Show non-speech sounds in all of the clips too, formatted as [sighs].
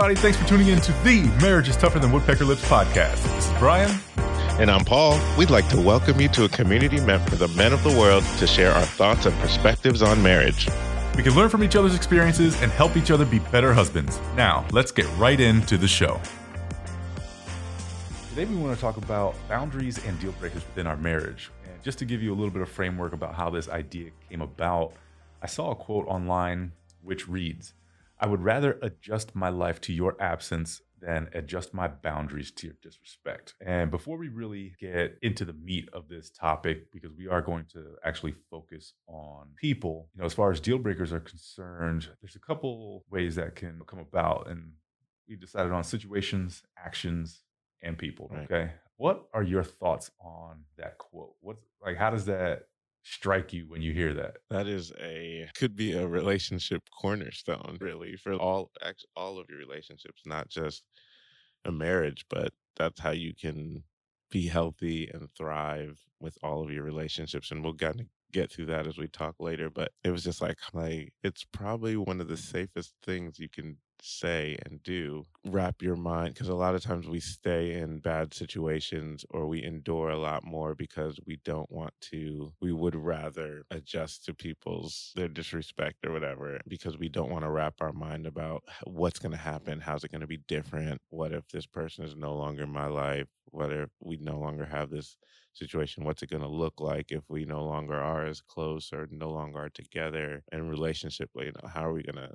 everybody. Thanks for tuning in to the Marriage is Tougher Than Woodpecker Lips podcast. This is Brian. And I'm Paul. We'd like to welcome you to a community meant for the men of the world to share our thoughts and perspectives on marriage. We can learn from each other's experiences and help each other be better husbands. Now, let's get right into the show. Today, we want to talk about boundaries and deal breakers within our marriage. And just to give you a little bit of framework about how this idea came about, I saw a quote online which reads I would rather adjust my life to your absence than adjust my boundaries to your disrespect. And before we really get into the meat of this topic, because we are going to actually focus on people, you know, as far as deal breakers are concerned, there's a couple ways that can come about. And we decided on situations, actions, and people. Right. Okay. What are your thoughts on that quote? What's like, how does that strike you when you hear that? That is a could be a relationship cornerstone, really, for all all of your relationships, not just a marriage, but that's how you can be healthy and thrive with all of your relationships. And we'll get get through that as we talk later. But it was just like like it's probably one of the safest things you can say and do wrap your mind because a lot of times we stay in bad situations or we endure a lot more because we don't want to we would rather adjust to people's their disrespect or whatever because we don't want to wrap our mind about what's going to happen how's it going to be different what if this person is no longer in my life what if we no longer have this situation what's it going to look like if we no longer are as close or no longer are together in relationship you know how are we going to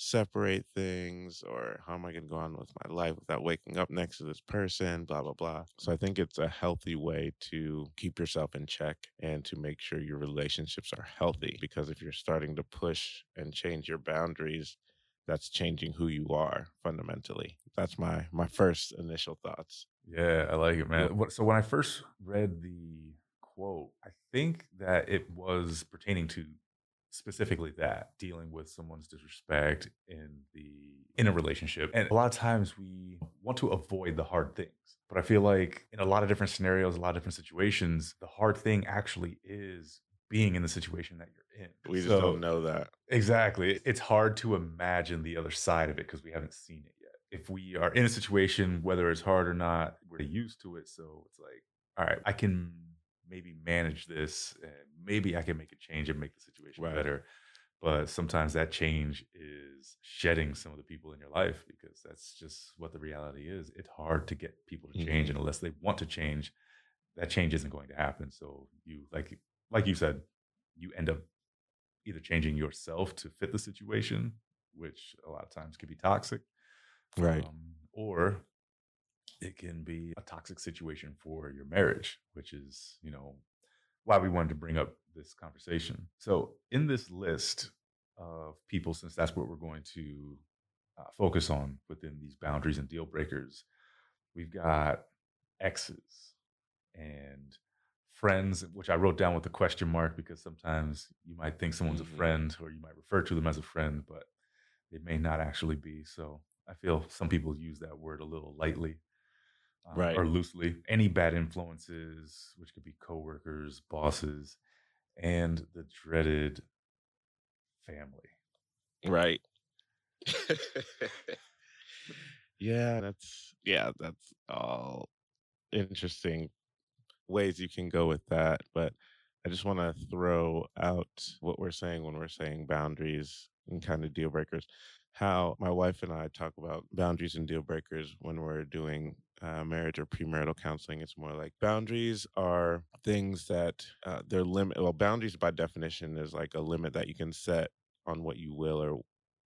separate things or how am I going to go on with my life without waking up next to this person, blah, blah, blah. So I think it's a healthy way to keep yourself in check and to make sure your relationships are healthy. Because if you're starting to push and change your boundaries, that's changing who you are fundamentally. That's my my first initial thoughts. Yeah, I like it, man. So when I first read the quote, I think that it was pertaining to specifically that dealing with someone's disrespect in the in a relationship. And a lot of times we want to avoid the hard things. But I feel like in a lot of different scenarios, a lot of different situations, the hard thing actually is being in the situation that you're in. We just So- don't know that. Exactly. It's hard to imagine the other side of it because we haven't seen it yet. If we are in a situation, whether it's hard or not, we're used to it. So it's like, all right, I can maybe manage this and maybe I can make a change and make the situation Right. better. But sometimes that change is shedding some of the people in your life because that's just what the reality is. It's hard to get people to change, Mhm. and unless they want to change, that change isn't going to happen. So you like like you said, you end up either changing yourself to fit the situation, which a lot of times can be toxic, Right. um, or it can be a toxic situation for your marriage, which is, you know, why we wanted to bring up this conversation. So, in this list of people, since that's what we're going to uh, focus on within these boundaries and deal breakers, we've got exes and friends, which I wrote down with a question mark because sometimes you might think someone's Mhm. a friend or you might refer to them as a friend, but they may not actually be. So I feel some people use that word a little lightly um, Right. or loosely. Any bad influences, which could be coworkers, bosses, and the dreaded family. Right. [laughs] yeah, that's yeah, that's all interesting ways you can go with that, but I just want to throw out what we're saying when we're saying boundaries and kind of deal breakers. How my wife and I talk about boundaries and deal breakers when we're doing uh, marriage or premarital counseling. It's more like boundaries are things that uh, they're limit. Well, boundaries by definition is like a limit that you can set on what you will or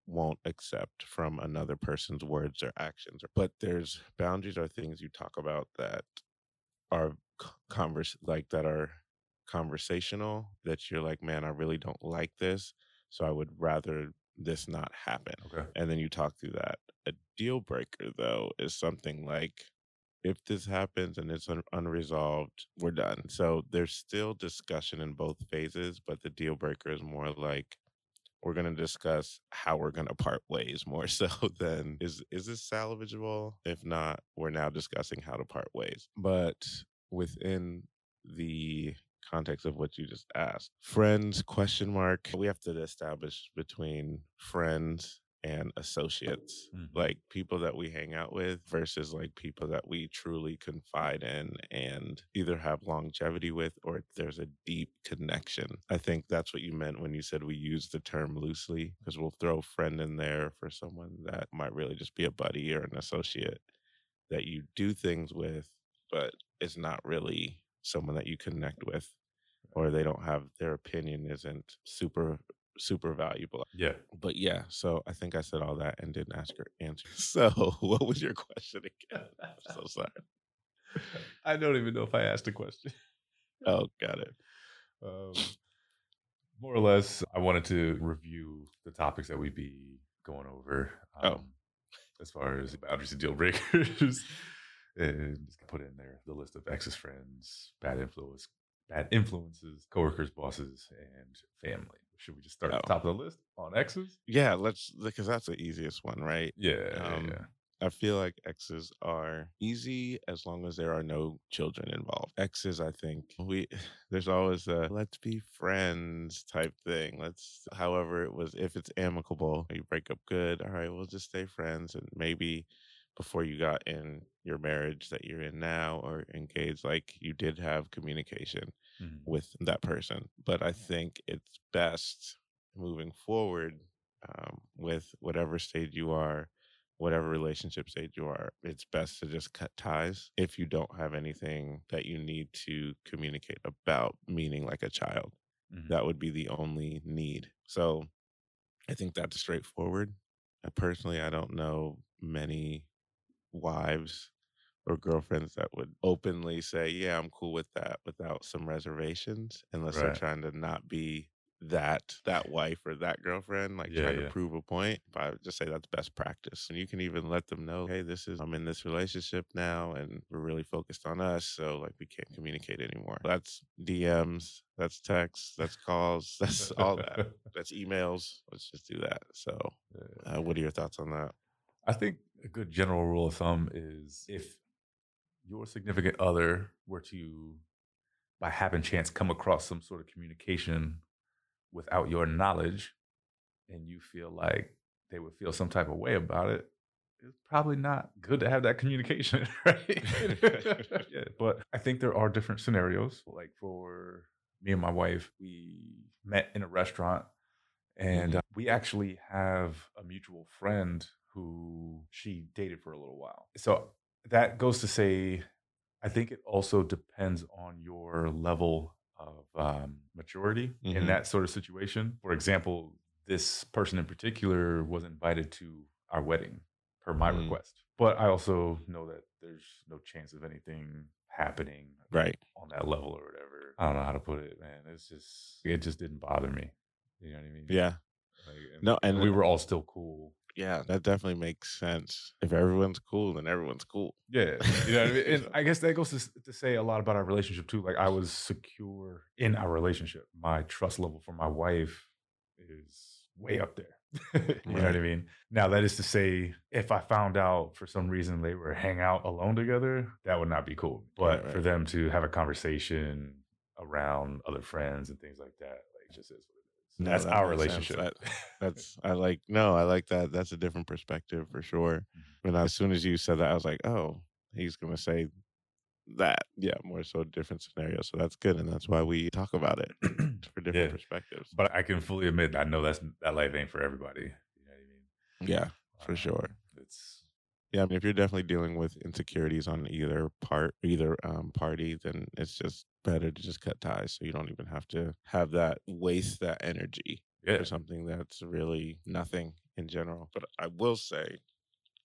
won't accept from another person's words or actions. But there's boundaries are things you talk about that are converse like that are conversational that you're like, man, I really don't like this, so I would rather this not happen. Okay. And then you talk through that. A deal breaker though is something like if this happens and it's un- unresolved, we're done. So there's still discussion in both phases, but the deal breaker is more like we're going to discuss how we're going to part ways more [laughs] so than is is this salvageable if not we're now discussing how to part ways but within the context of what you just asked friends question mark we have to establish between friends and associates, Mhm. like people that we hang out with versus like people that we truly confide in and either have longevity with or there's a deep connection. I think that's what you meant when you said we use the term loosely because we'll throw friend in there for someone that might really just be a buddy or an associate that you do things with, but it's not really someone that you connect with or they don't have their opinion isn't super super valuable. Yeah. But yeah, so I think I said all that and didn't ask her answer. [laughs] So what was your question again? [laughs] I'm so sorry. [laughs] I don't even know if I asked a question. Oh, got it. Um, more or less, I wanted to review the topics that we'd be going over. Um, Oh. As far as boundaries and deal breakers, and just put in there the list of exes, friends, bad influence, bad influences, coworkers, bosses, and family. Should we just start at the Oh. top of the list on X's? Yeah, let's because that's the easiest one, right? Yeah, yeah, Um, yeah. I feel like X's are easy as long as there are no children involved. X's, I think we [sighs] there's always a let's be friends type thing. Let's, however, it was if it's amicable, you break up good. All right, we'll just stay friends, and maybe before you got in your marriage that you're in now or engaged, like you did have communication Mhm. with that person. But I think it's best moving forward um, with whatever stage you are, whatever relationship stage you are, it's best to just cut ties if you don't have anything that you need to communicate about, meaning like a child. Mhm. That would be the only need. So I think that's straightforward. Uh, personally, I don't know many wives or girlfriends that would openly say, "Yeah, I'm cool with that," without some reservations, unless they're trying to not be that that wife or that girlfriend, like Yeah, trying yeah. to prove a point. But I would just say that's best practice, and you can even let them know, "Hey, this is I'm in this relationship now, and we're really focused on us, so like we can't communicate anymore." That's DMs, that's texts, that's calls, [laughs] that's all that, [laughs] that's emails. Let's just do that. So, uh, what are your thoughts on that? I think a good general rule of thumb is if your significant other were to, by happen chance, come across some sort of communication without your knowledge, and you feel like they would feel some type of way about it, it's probably not good to have that communication, [laughs] right? yeah, [laughs] but I think there are different scenarios. Like for me and my wife, we met in a restaurant and Mhm. uh, we actually have a mutual friend who she dated for a little while. So that goes to say, I think it also depends on your level of um, maturity in Mhm. that sort of situation. For example, this person in particular was invited to our wedding per my Mm. request, but I also know that there's no chance of anything happening Right. on that level or whatever. I don't know how to put it, man. It's just it just didn't bother me. You know what I mean? Yeah. Like, and, No, and we were all still cool. Yeah, that definitely makes sense. If everyone's cool, then everyone's cool. Yeah, you know what I mean. And [laughs] I guess that goes to, to say a lot about our relationship too. Like I was secure in our relationship. My trust level for my wife is way up there. [laughs] you know what I mean? Now that is to say, if I found out for some reason they were hang out alone together, that would not be cool. But Right, for them to have a conversation around other friends and things like that, like just is what it is. No, That's that our relationship. [laughs] That's I like no, I like that. That's a different perspective for sure. And as soon as you said that, I was like, oh, he's gonna say that. Yeah, more so different scenario. So that's good, and that's why we talk about it [clears throat] for different Yeah. perspectives. But I can fully admit, I know that's that life ain't for everybody. You know what I mean? Yeah, for Um, sure. Yeah, I mean, if you're definitely dealing with insecurities on either part, either um, party, then it's just better to just cut ties, so you don't even have to have that waste that energy yeah, for something that's really nothing in general. But I will say,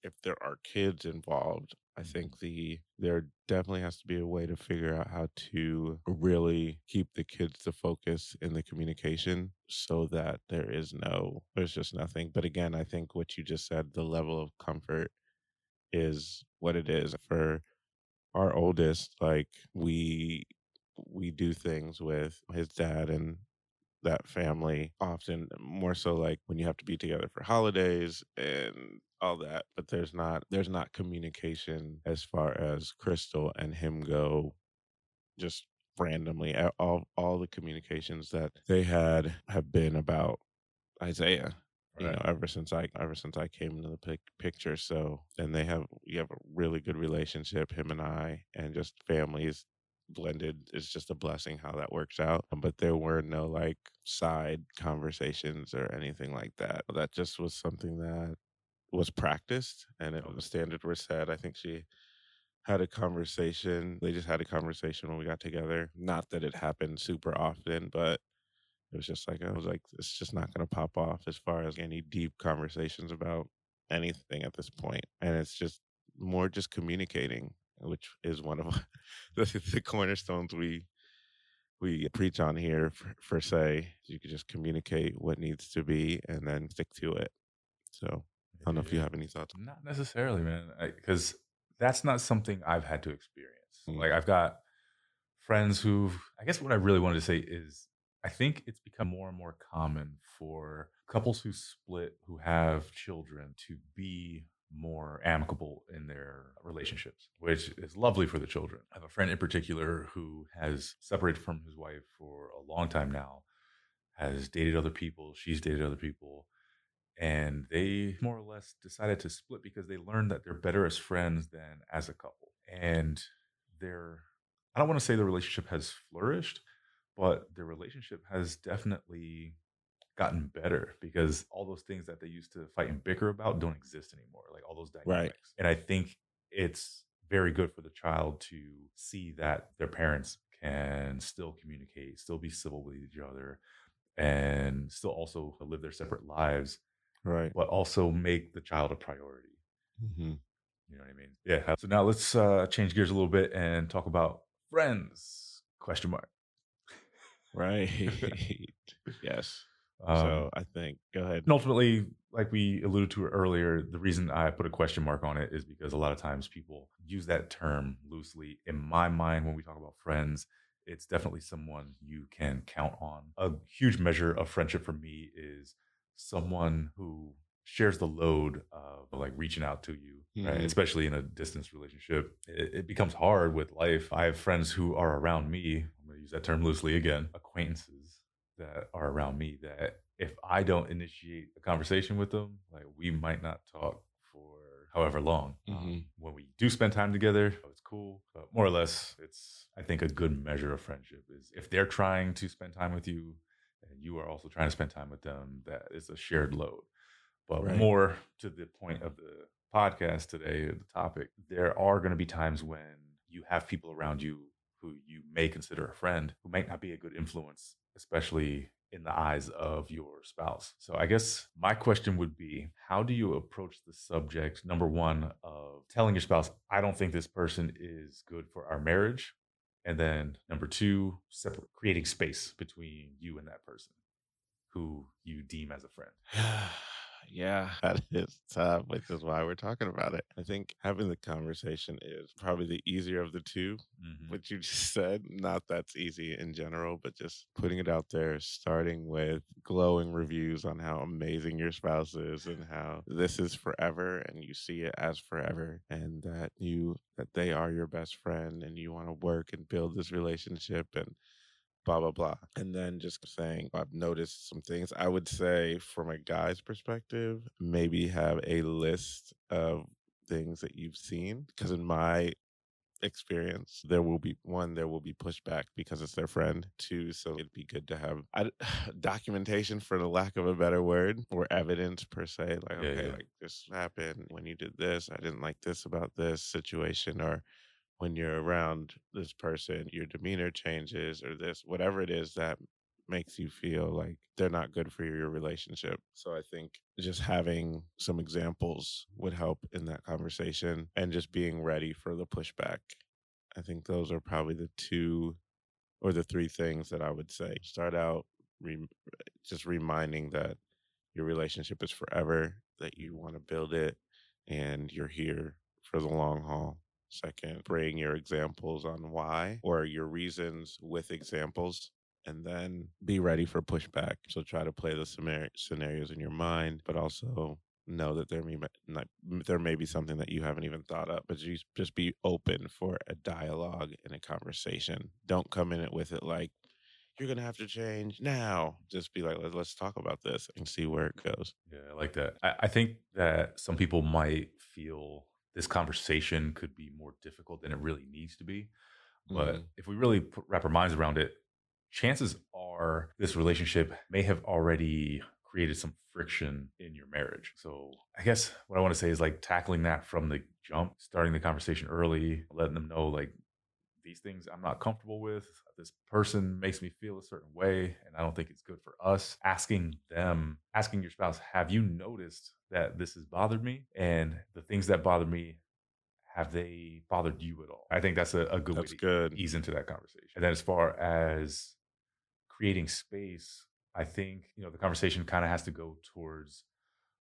if there are kids involved, I think the there definitely has to be a way to figure out how to really keep the kids to focus in the communication so that there is no there's just nothing. But again, I think what you just said, the level of comfort is what it is. For our oldest like we we do things with his dad and that family often more so like when you have to be together for holidays and all that but there's not there's not communication as far as crystal and him go just randomly. All all the communications that they had have been about isaiah you know ever since i ever since i came into the pic- picture so and they have you have a really good relationship him and i and just families blended is just a blessing how that works out um, but there were no like side conversations or anything like that. That just was something that was practiced and it was standard were set. I think she had a conversation they just had a conversation when we got together. Not that it happened super often but it was just like I was like, it's just not going to pop off as far as any deep conversations about anything at this point, and it's just more just communicating, which is one of [laughs] the, the cornerstones we we preach on here for, for say you could just communicate what needs to be and then stick to it. So I don't know if you have any thoughts. Not necessarily, man, because that's not something I've had to experience. Mm-hmm. Like I've got friends who, I guess, what I really wanted to say is I think it's become more and more common for couples who split, who have children, to be more amicable in their relationships, which is lovely for the children. I have a friend in particular who has separated from his wife for a long time now, has dated other people, she's dated other people, and they more or less decided to split because they learned that they're better as friends than as a couple. And they're, I don't want to say the relationship has flourished, but their relationship has definitely gotten better because all those things that they used to fight and bicker about don't exist anymore like all those dynamics right. and i think it's very good for the child to see that their parents can still communicate still be civil with each other and still also live their separate lives right but also make the child a priority mm-hmm. you know what i mean yeah so now let's uh change gears a little bit and talk about friends question mark Right. [laughs] yes. Um, so I think go ahead. And ultimately, like we alluded to earlier, the reason I put a question mark on it is because a lot of times people use that term loosely. In my mind, when we talk about friends, it's definitely someone you can count on. A huge measure of friendship for me is someone who shares the load of like reaching out to you, mm-hmm. right? Especially in a distance relationship. It, it, becomes hard with life. I have friends who are around me. To use that term loosely again. Acquaintances that are around me that if I don't initiate a conversation with them, like we might not talk for however long. Um, mm-hmm. Um, when we do spend time together, oh, it's cool. But more or less, it's I think a good measure of friendship is if they're trying to spend time with you and you are also trying to spend time with them, that is a shared load. But right. more to the point of the podcast today, the topic, there are going to be times when you have people around you who you may consider a friend who might not be a good influence, especially in the eyes of your spouse. So I guess my question would be how do you approach the subject number 1 of telling your spouse I don't think this person is good for our marriage and then number 2 separate creating space between you and that person who you deem as a friend. [sighs] [sighs] [sighs] Yeah, that is tough, which is why we're talking about it. I think having the conversation is probably the easier of the 2 mm-hmm. What you just said, not that's easy in general, but just putting it out there, starting with glowing reviews on how amazing your spouse is and how this is forever and you see it as forever and that you that they are your best friend and you want to work and build this relationship and blah blah blah and then just saying i've noticed some things i would say from a guy's perspective maybe have a list of things that you've seen because in my experience there will be one there will be pushback because it's their friend two so it'd be good to have I, [sighs] documentation for the lack of a better word or evidence per se like yeah, okay yeah. like this happened when you did this i didn't like this about this situation or when you're around this person, your demeanor changes or this, whatever it is that makes you feel like they're not good for your relationship. So I think just having some examples would help in that conversation and just being ready for the pushback. I think those are probably the two or the three things that I would say. Start out re- just reminding that your relationship is forever, that you want to build it, and you're here for the long haul. Second, bring your examples on why or your reasons with examples and then be ready for pushback. So try to play the scenarios in your mind, but also know that there may not, there may be something that you haven't even thought up, but you just be open for a dialogue and a conversation. Don't come in it with it like you're gonna have to change now. Just be like, Let, us talk about this and see where it goes. Yeah, I like that. I, I think that some people might feel this conversation could be more difficult than it really needs to be. But mm-hmm. if we really put, wrap our minds around it, chances are this relationship may have already created some friction in your marriage. So I guess what I want to say is like tackling that from the jump, starting the conversation early, letting them know like these things I'm not comfortable with. This person makes me feel a certain way, and I don't think it's good for us. Asking them, asking your spouse, have you noticed that this has bothered me? And the things that bother me, have they bothered you at all? I think that's a, a good that's way to good. ease into that conversation. And then as far as creating space, I think, you know, the conversation kind of has to go towards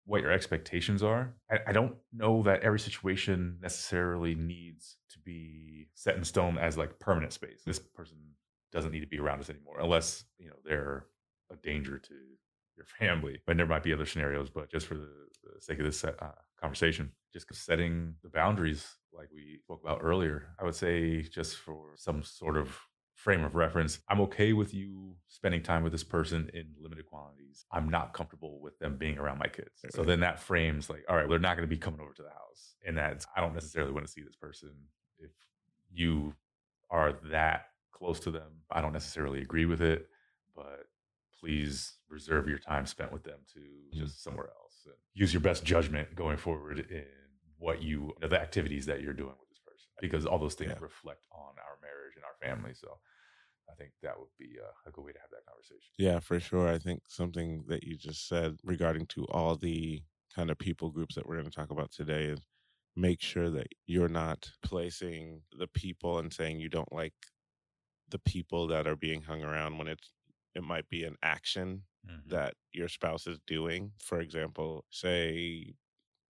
what your expectations are. I, I, don't know that every situation necessarily needs to be set in stone as like permanent space. This person doesn't need to be around us anymore unless, you know, they're a danger to your family. But there might be other scenarios, but just for the, the sake of this uh, conversation, just setting the boundaries like we spoke about earlier, I would say just for some sort of frame of reference, I'm okay with you spending time with this person in limited quantities. I'm not comfortable with them being around my kids. So then that frames like, all right, they're not going to be coming over to the house. And that I don't necessarily want to see this person. If you are that close to them, I don't necessarily agree with it, but please reserve your time spent with them to mm-hmm. just somewhere else. And use your best judgment going forward in what you, you know, the activities that you're doing with this person, because all those things yeah. reflect on our marriage and our family. So I think that would be a, a, good way to have that conversation. Yeah, for sure. I think something that you just said regarding to all the kind of people groups that we're going to talk about today is make sure that you're not placing the people and saying you don't like the people that are being hung around when it's it might be an action mm-hmm. that your spouse is doing. For example, say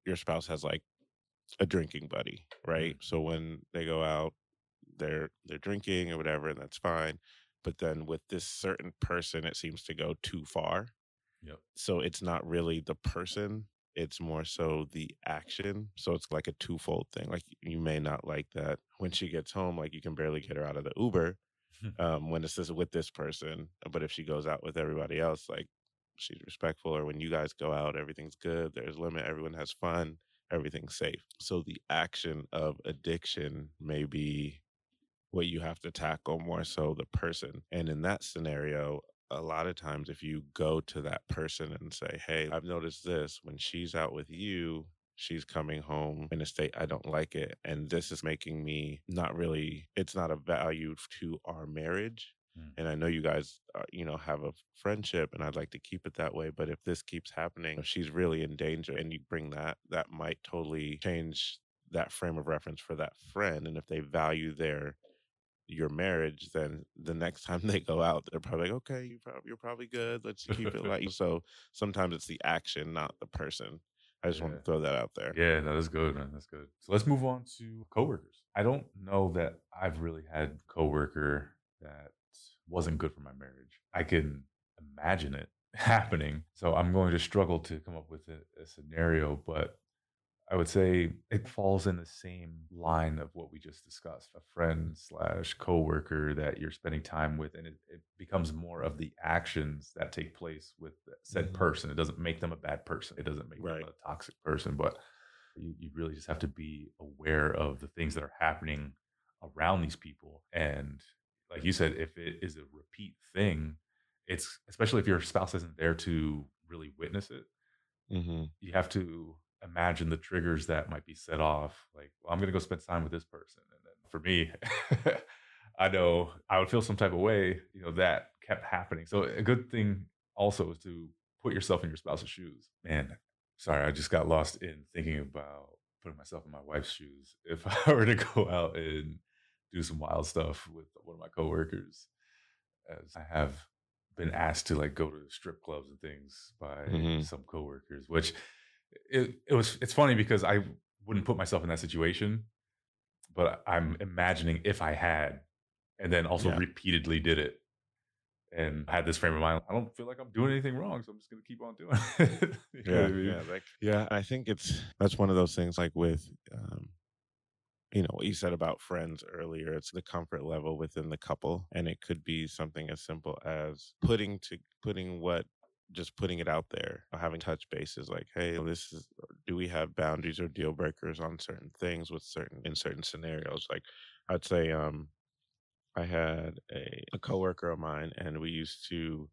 your spouse has like a drinking buddy, right? Mm-hmm. So when they go out they're they're drinking or whatever, and that's fine. But then with this certain person, it seems to go too far. Yep. So it's not really the person; it's more so the action. So it's like a twofold thing. Like you may not like that when she gets home, like you can barely get her out of the Uber um, when it's with this person. But if she goes out with everybody else, like she's respectful, or when you guys go out, everything's good. There's limit. Everyone has fun. Everything's safe. So the action of addiction may be what you have to tackle more so the person. And in that scenario, a lot of times if you go to that person and say, Hey, I've noticed this when she's out with you, she's coming home in a state I don't like it. And this is making me not really, it's not a value to our marriage. Mm. And I know you guys, uh, you know, have a friendship and I'd like to keep it that way. But if this keeps happening, if she's really in danger and you bring that, that might totally change that frame of reference for that friend. And if they value their your marriage, then the next [laughs] time they go out, they're probably like, okay, you you're probably good. Let's keep it [laughs] like so. Sometimes it's the action, not the person. I just yeah. want to throw that out there. Yeah, no, that's good, man. That's good. So let's move on to coworkers. I don't know that I've really had coworker that wasn't good for my marriage. I can imagine it [laughs] happening. So I'm going to struggle to come up with a, a scenario, but I would say it falls in the same line of what we just discussed a friend slash coworker that you're spending time with. And it, it becomes more of the actions that take place with said mm-hmm. person. It doesn't make them a bad person, it doesn't make right. them a toxic person, but you, you really just have to be aware of the things that are happening around these people. And like you said, if it is a repeat thing, it's especially if your spouse isn't there to really witness it, mm-hmm. you have to imagine the triggers that might be set off. Like, well, I'm going to go spend time with this person. And then for me, [laughs] I know I would feel some type of way, you know, that kept happening. So a good thing also is to put yourself in your spouse's shoes. Man, sorry, I just got lost in thinking about putting myself in my wife's shoes. If [laughs] I were to go out and do some wild stuff with one of my coworkers, as I have been asked to like go to strip clubs and things by mm-hmm. some coworkers, which it, it was it's funny because I wouldn't put myself in that situation, but I'm imagining if I had, and then also yeah. repeatedly did it, and had this frame of mind. I don't feel like I'm doing anything wrong, so I'm just gonna keep on doing [laughs] it. yeah, I mean? yeah, like, yeah. I think it's that's one of those things like with um, you know what you said about friends earlier it's the comfort level within the couple and it could be something as simple as putting to putting what just putting it out there having touch bases like hey this is do we have boundaries or deal breakers on certain things with certain in certain scenarios? Like i'd say um i had a, a coworker of mine and we used to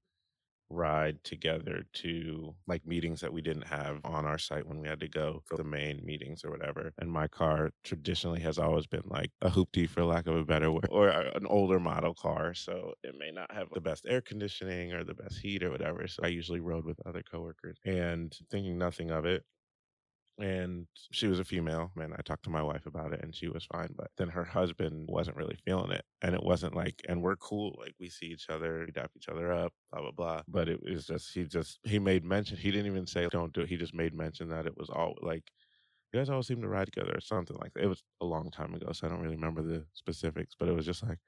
ride together to like meetings that we didn't have on our site when we had to go for the main meetings or whatever. And my car traditionally has always been like a hoopty, for lack of a better word, or an older model car. So it may not have the best air conditioning or the best heat or whatever. So I usually rode with other coworkers and thinking nothing of it and she was a female and i talked to my wife about it and she was fine but then her husband wasn't really feeling it and it wasn't like and we're cool like we see each other we dap each other up blah blah blah but it was just he just he made mention he didn't even say don't do it he just made mention that it was all like you guys all seem to ride together or something like that it was a long time ago so i don't really remember the specifics but it was just like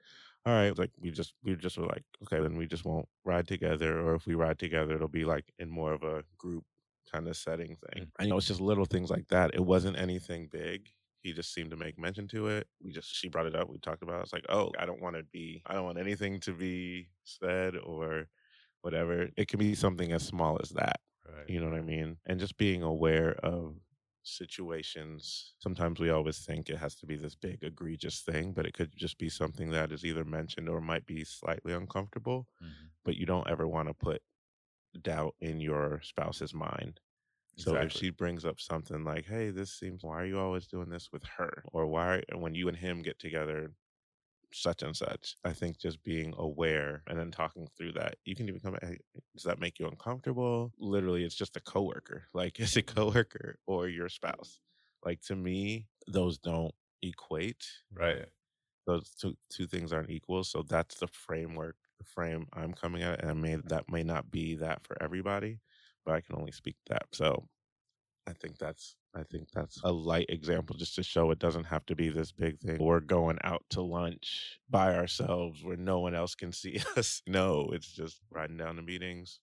all right like we just we just were like okay then we just won't ride together or if we ride together it'll be like in more of a group kind of setting thing. I know it's just little things like that. It wasn't anything big. He just seemed to make mention to it. We just she brought it up. We talked about it. It's like, oh, I don't want to be I don't want anything to be said or whatever. It can be something as small as that. Right. You know what I mean? And just being aware of situations. Sometimes we always think it has to be this big egregious thing, but it could just be something that is either mentioned or might be slightly uncomfortable, mm-hmm. but you don't ever want to put doubt in your spouse's mind. So exactly. if she brings up something like, "Hey, this seems why are you always doing this with her?" or "Why when you and him get together such and such." I think just being aware and then talking through that, you can even come hey, does that make you uncomfortable? Literally, it's just a coworker. [laughs] Like it's a coworker or your spouse. Like to me, those don't equate. Right. Those two two things aren't equal. So that's the framework the frame I'm coming at, and I may that may not be that for everybody, but I can only speak that. So I think that's I think that's a light example just to show it doesn't have to be this big thing. We're going out to lunch by ourselves where no one else can see [laughs] us. No, it's just riding down the meetings,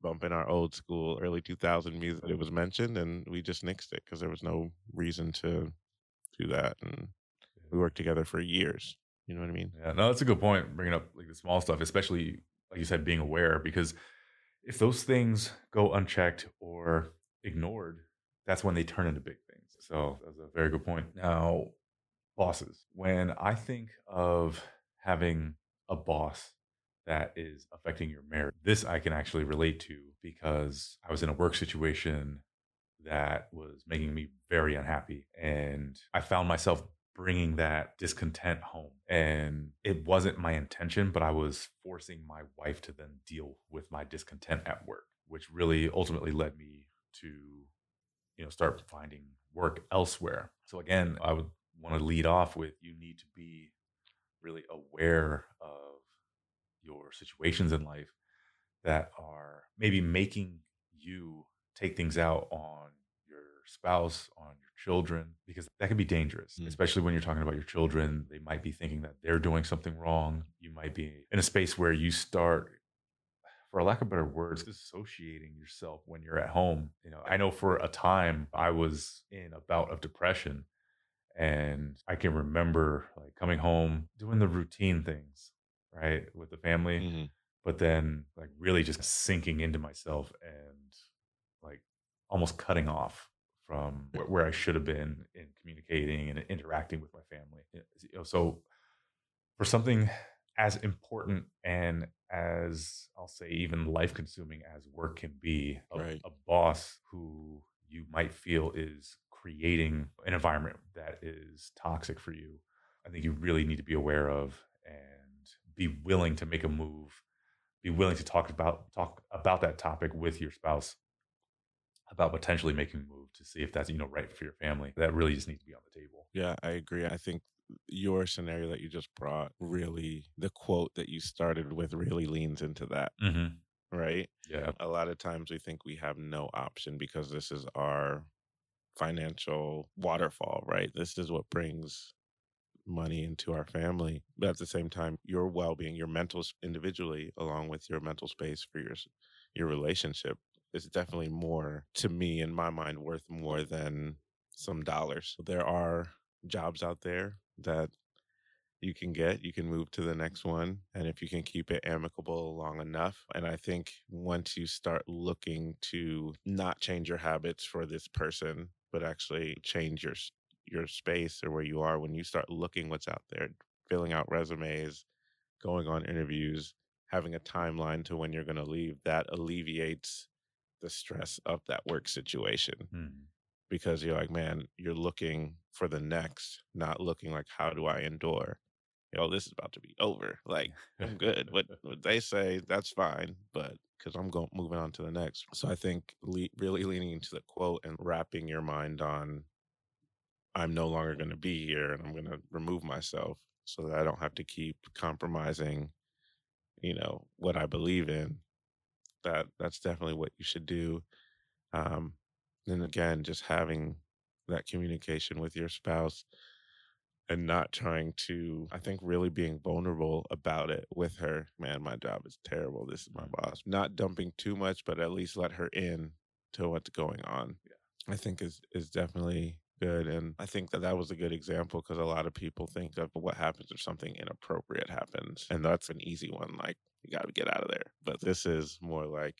bumping our old school early 2000 music. It was mentioned and we just nixed it because there was no reason to do that. And we worked together for years. You know what I mean? Yeah, no, that's a good point. Bringing up like the small stuff, especially like you said, being aware because if those things go unchecked or ignored, that's when they turn into big things. So that's a very good point. Now, bosses. When I think of having a boss that is affecting your marriage, this I can actually relate to because I was in a work situation that was making me very unhappy. And I found myself bringing that discontent home. And it wasn't my intention, but I was forcing my wife to then deal with my discontent at work, which really ultimately led me to, you know, start finding work elsewhere. So again, I would want to lead off with you need to be really aware of your situations in life that are maybe making you take things out on spouse, on your children, because that can be dangerous, mm. especially when you're talking about your children. They might be thinking that they're doing something wrong. You might be in a space where you start, for a lack of better words, dissociating yourself when you're at home. You know, I know for a time I was in a bout of depression. And I can remember like coming home, doing the routine things, right, with the family, mm-hmm. but then like really just sinking into myself and like almost cutting off from where I should have been in communicating and interacting with my family. Eh, you know, so for something as important and as I'll say even life consuming as work can be, a, right. a boss who you might feel is creating an environment that is toxic for you, I think you really need to be aware of and be willing to make a move, be willing to talk about talk about that topic with your spouse about potentially making a move to see if that's you know right for your family. That really just needs to be on the table. Yeah, I agree. I think your scenario that you just brought really the quote that you started with really leans into that. Mm-hmm. Right? Yeah. A lot of times we think we have no option because this is our financial waterfall, right? This is what brings money into our family. But at the same time, your well-being, your mental individually along with your mental space for your your relationship is definitely more to me in my mind worth more than some dollars. There are jobs out there that you can get, you can move to the next one. And if you can keep it amicable long enough. And I think once you start looking to not change your habits for this person, but actually change your your space or where you are when you start looking what's out there, filling out resumes, going on interviews, having a timeline to when you're going to leave, that alleviates the stress of that work situation. Mm. Because you're like, man, you're looking for the next, not looking like, how do I endure? Yo, this is about to be over. Like, I'm good. what, [laughs] what they say, that's fine. But because I'm going moving on to the next. So I think le- really leaning into the quote and wrapping your mind on I'm no longer going to be here and I'm going to remove myself so that I don't have to keep compromising, you know, what I believe in. That that's definitely what you should do. Um, and again, just having that communication with your spouse and not trying to, I think, really being vulnerable about it with her. Man, my job is terrible. This is my boss. Not dumping too much, but at least let her in to what's going on. Yeah. I think is is definitely good. And I think that that was a good example because a lot of people think of what happens if something inappropriate happens. And that's an easy one. Like, you got to get out of there. But this is more like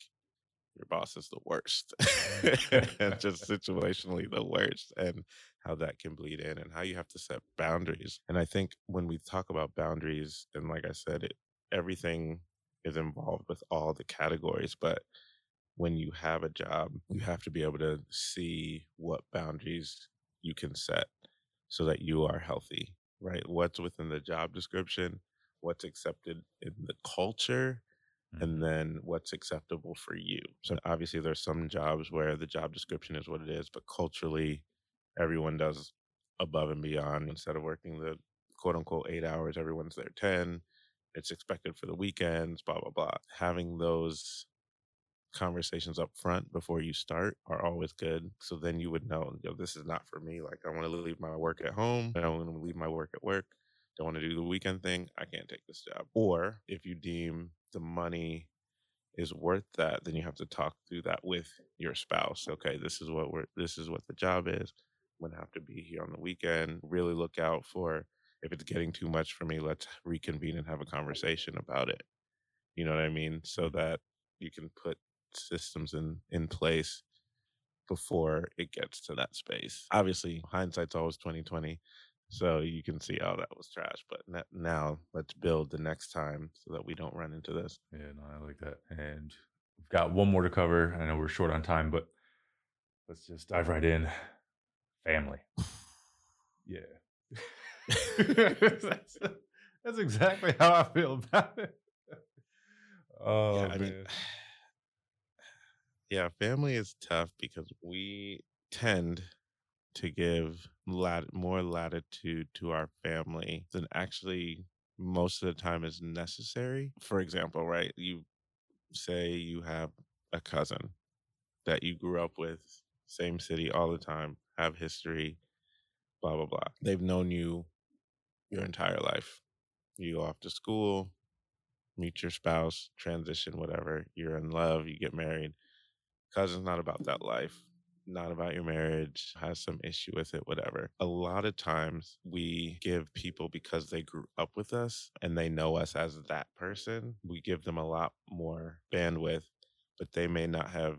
your boss is the worst [laughs] and [laughs] just situationally the worst and how that can bleed in and how you have to set boundaries. And I think when we talk about boundaries, and like I said, it, everything is involved with all the categories, but when you have a job, you have to be able to see what boundaries you can set so that you are healthy, right? What's within the job description, what's accepted in the culture, Mm-hmm. and then what's acceptable for you. So obviously there's some jobs where the job description is what it is, but culturally everyone does above and beyond. Instead of working the quote unquote eight hours, everyone's there 10. It's expected for the weekends, blah, blah, blah. Having those conversations up front before you start are always good. So then you would know, this is not for me. Like I want to leave my work at home. And I want to leave my work at work. Don't want to do the weekend thing. I can't take this job. Or if you deem the money is worth that, then you have to talk through that with your spouse. Okay, this is what we're this is what the job is. I'm gonna have to be here on the weekend. Really look out for if it's getting too much for me, let's reconvene and have a conversation about it. You know what I mean? So mm-hmm. that you can put systems in in place before it gets to that space. Obviously, hindsight's always 2020. So you can see, oh, that was trash. But now let's build the next time so that we don't run into this. Yeah, no, I like that. And we've got one more to cover. I know we're short on time, but let's just dive right in. Family. Yeah. [laughs] that's, that's exactly how I feel about it. Oh, yeah, I man. mean, [sighs] yeah, family is tough because we tend to give lat- more latitude to our family than actually most of the time is necessary. For example, right? You say you have a cousin that you grew up with, same city all the time, have history, blah, blah, blah. They've known you your entire life. You go off to school, meet your spouse, transition, whatever. You're in love, you get married. Cousin's not about that life not about your marriage, has some issue with it, whatever. A lot of times we give people because they grew up with us and they know us as that person, we give them a lot more bandwidth, but they may not have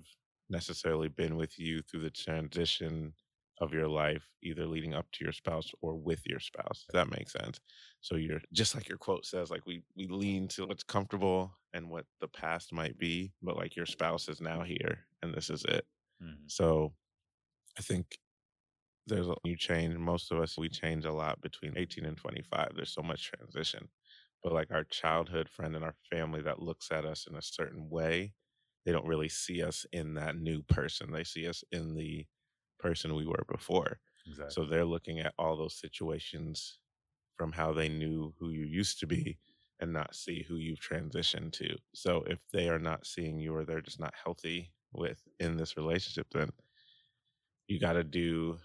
necessarily been with you through the transition of your life, either leading up to your spouse or with your spouse. That makes sense. So you're just like your quote says, like we we lean to what's comfortable and what the past might be, but like your spouse is now here and this is it. Mhm. So I think there's a you change. Most of us we change a lot between 18 and 25. There's so much transition. But like our childhood friend and our family that looks at us in a certain way, they don't really see us in that new person. They see us in the person we were before. Exactly. So they're looking at all those situations from how they knew who you used to be and not see who you've transitioned to. So if they are not seeing you or they're just not healthy with in this relationship, then you got to do,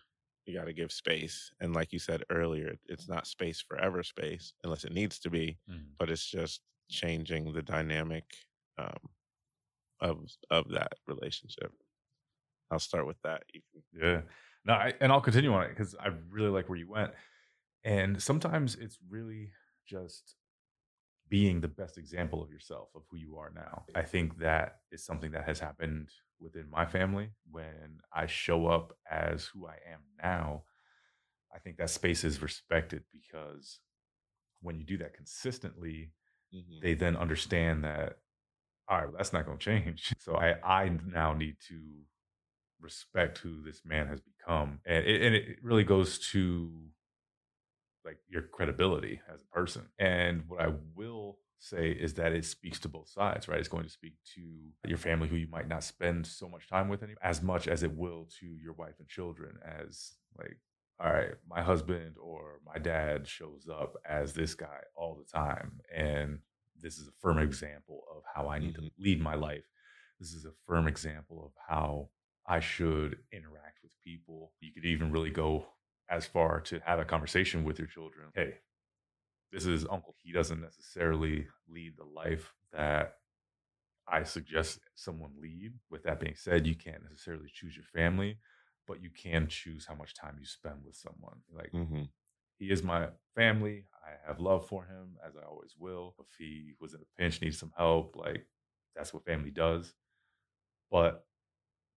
you got to give space. And like you said earlier, it's not space forever space unless it needs to be, Mhm. but it's just changing the dynamic um, of of that relationship. I'll start with that. Yeah. No, I, and I'll continue on it because I really like where you went. And sometimes it's really just being the best example of yourself of who you are now. I think that is something that has happened within my family when I show up as who I am now. I think that space is respected because when you do that consistently, Mhm. they then understand that all right, well, that's not going to change. [laughs] So I I now need to respect who this man has become, and it, and it really goes to like your credibility as a person. And what I will say is that it speaks to both sides, right? It's going to speak to your family who you might not spend so much time with any, as much as it will to your wife and children as like all right, my husband or my dad shows up as this guy all the time. And this is a firm example of how I need to mm-hmm. lead my life. This is a firm example of how I should interact with people. You could even really go as far to have a conversation with your children. Hey, this is uncle. He doesn't necessarily lead the life that I suggest someone lead. With that being said, you can't necessarily choose your family, but you can choose how much time you spend with someone. Like Mhm. he is my family. I have love for him as I always will. If he was in a pinch, needs some help, like that's what family does. But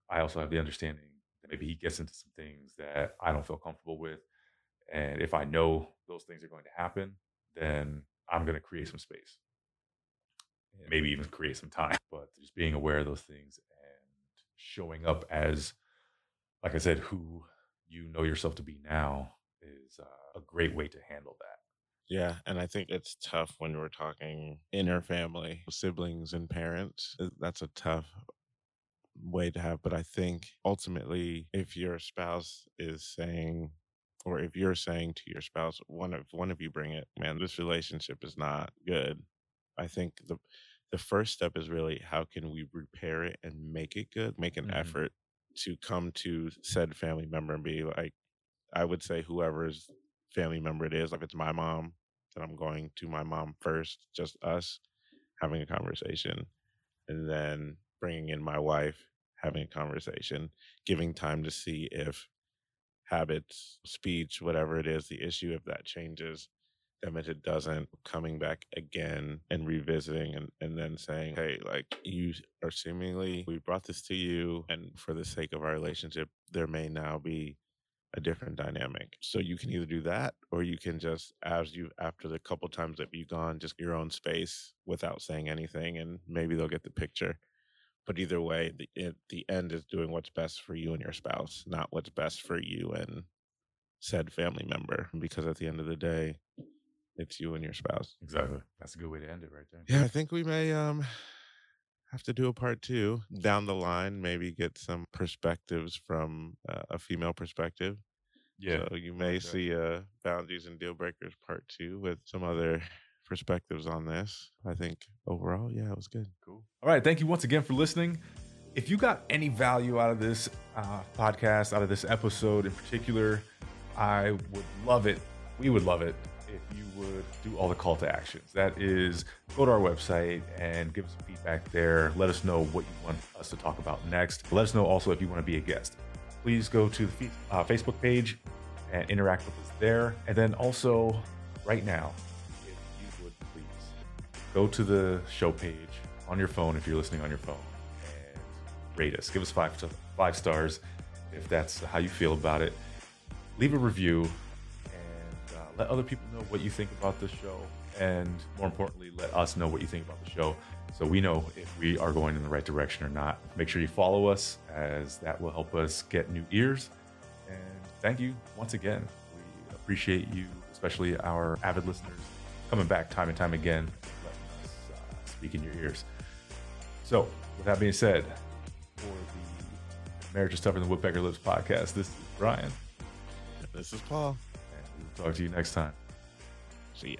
I also have the understanding maybe he gets into some things that I don't feel comfortable with. And if I know those things are going to happen, then I'm going to create some space and maybe even create some time. But just being aware of those things and showing up as, like I said, who you know yourself to be now is uh, a great way to handle that. Yeah, and I think it's tough when we're talking inner family, siblings and parents. That's a tough way to have, but I think ultimately if your spouse is saying or if you're saying to your spouse, one of one of you bring it, man, this relationship is not good. I think the the first step is really how can we repair it and make it good, make an Mhm. effort to come to said family member and be like, I would say whoever's family member it is, like it's my mom, then I'm going to my mom first, just us having a conversation, and then bringing in my wife, having a conversation, giving time to see if habits, speech, whatever it is, the issue, if that changes, then if it doesn't, coming back again and revisiting and, and then saying, hey, like you are seemingly, we brought this to you, and for the sake of our relationship, there may now be a different dynamic. So you can either do that or you can just as you after the couple times that you've gone, just your own space without saying anything and maybe they'll get the picture. But either way, the it, the end is doing what's best for you and your spouse, not what's best for you and said family member. Because at the end of the day, it's you and your spouse. Exactly. That's a good way to end it right there. Yeah, I think we may um have to do a part two down the line. Maybe get some perspectives from uh, a female perspective. Yeah. So you may that. see uh, boundaries and deal breakers part two with some other perspectives on this. I think overall, yeah, it was good. Cool. All right. Thank you once again for listening. If you got any value out of this uh, podcast, out of this episode in particular, I would love it. We would love it if you would do all the call to actions. That is, go to our website and give us some feedback there. Let us know what you want us to talk about next. Let us know also if you want to be a guest. Please go to the uh, Facebook page and interact with us there. And then also, right now, go to the show page on your phone if you're listening on your phone and rate us. Give us five to five stars if that's how you feel about it. Leave a review and uh, let other people know what you think about the show, and more importantly, let us know what you think about the show, so we know if we are going in the right direction or not. Make sure you follow us, as that will help us get new ears. And thank you once again. We appreciate you, especially our avid listeners, coming back time and time again, speak in your ears. So, with that being said, for the Marriage is Tougher Than Woodpecker Lips podcast, this is Brian, This is Paul. and we'll talk to you next time. See ya.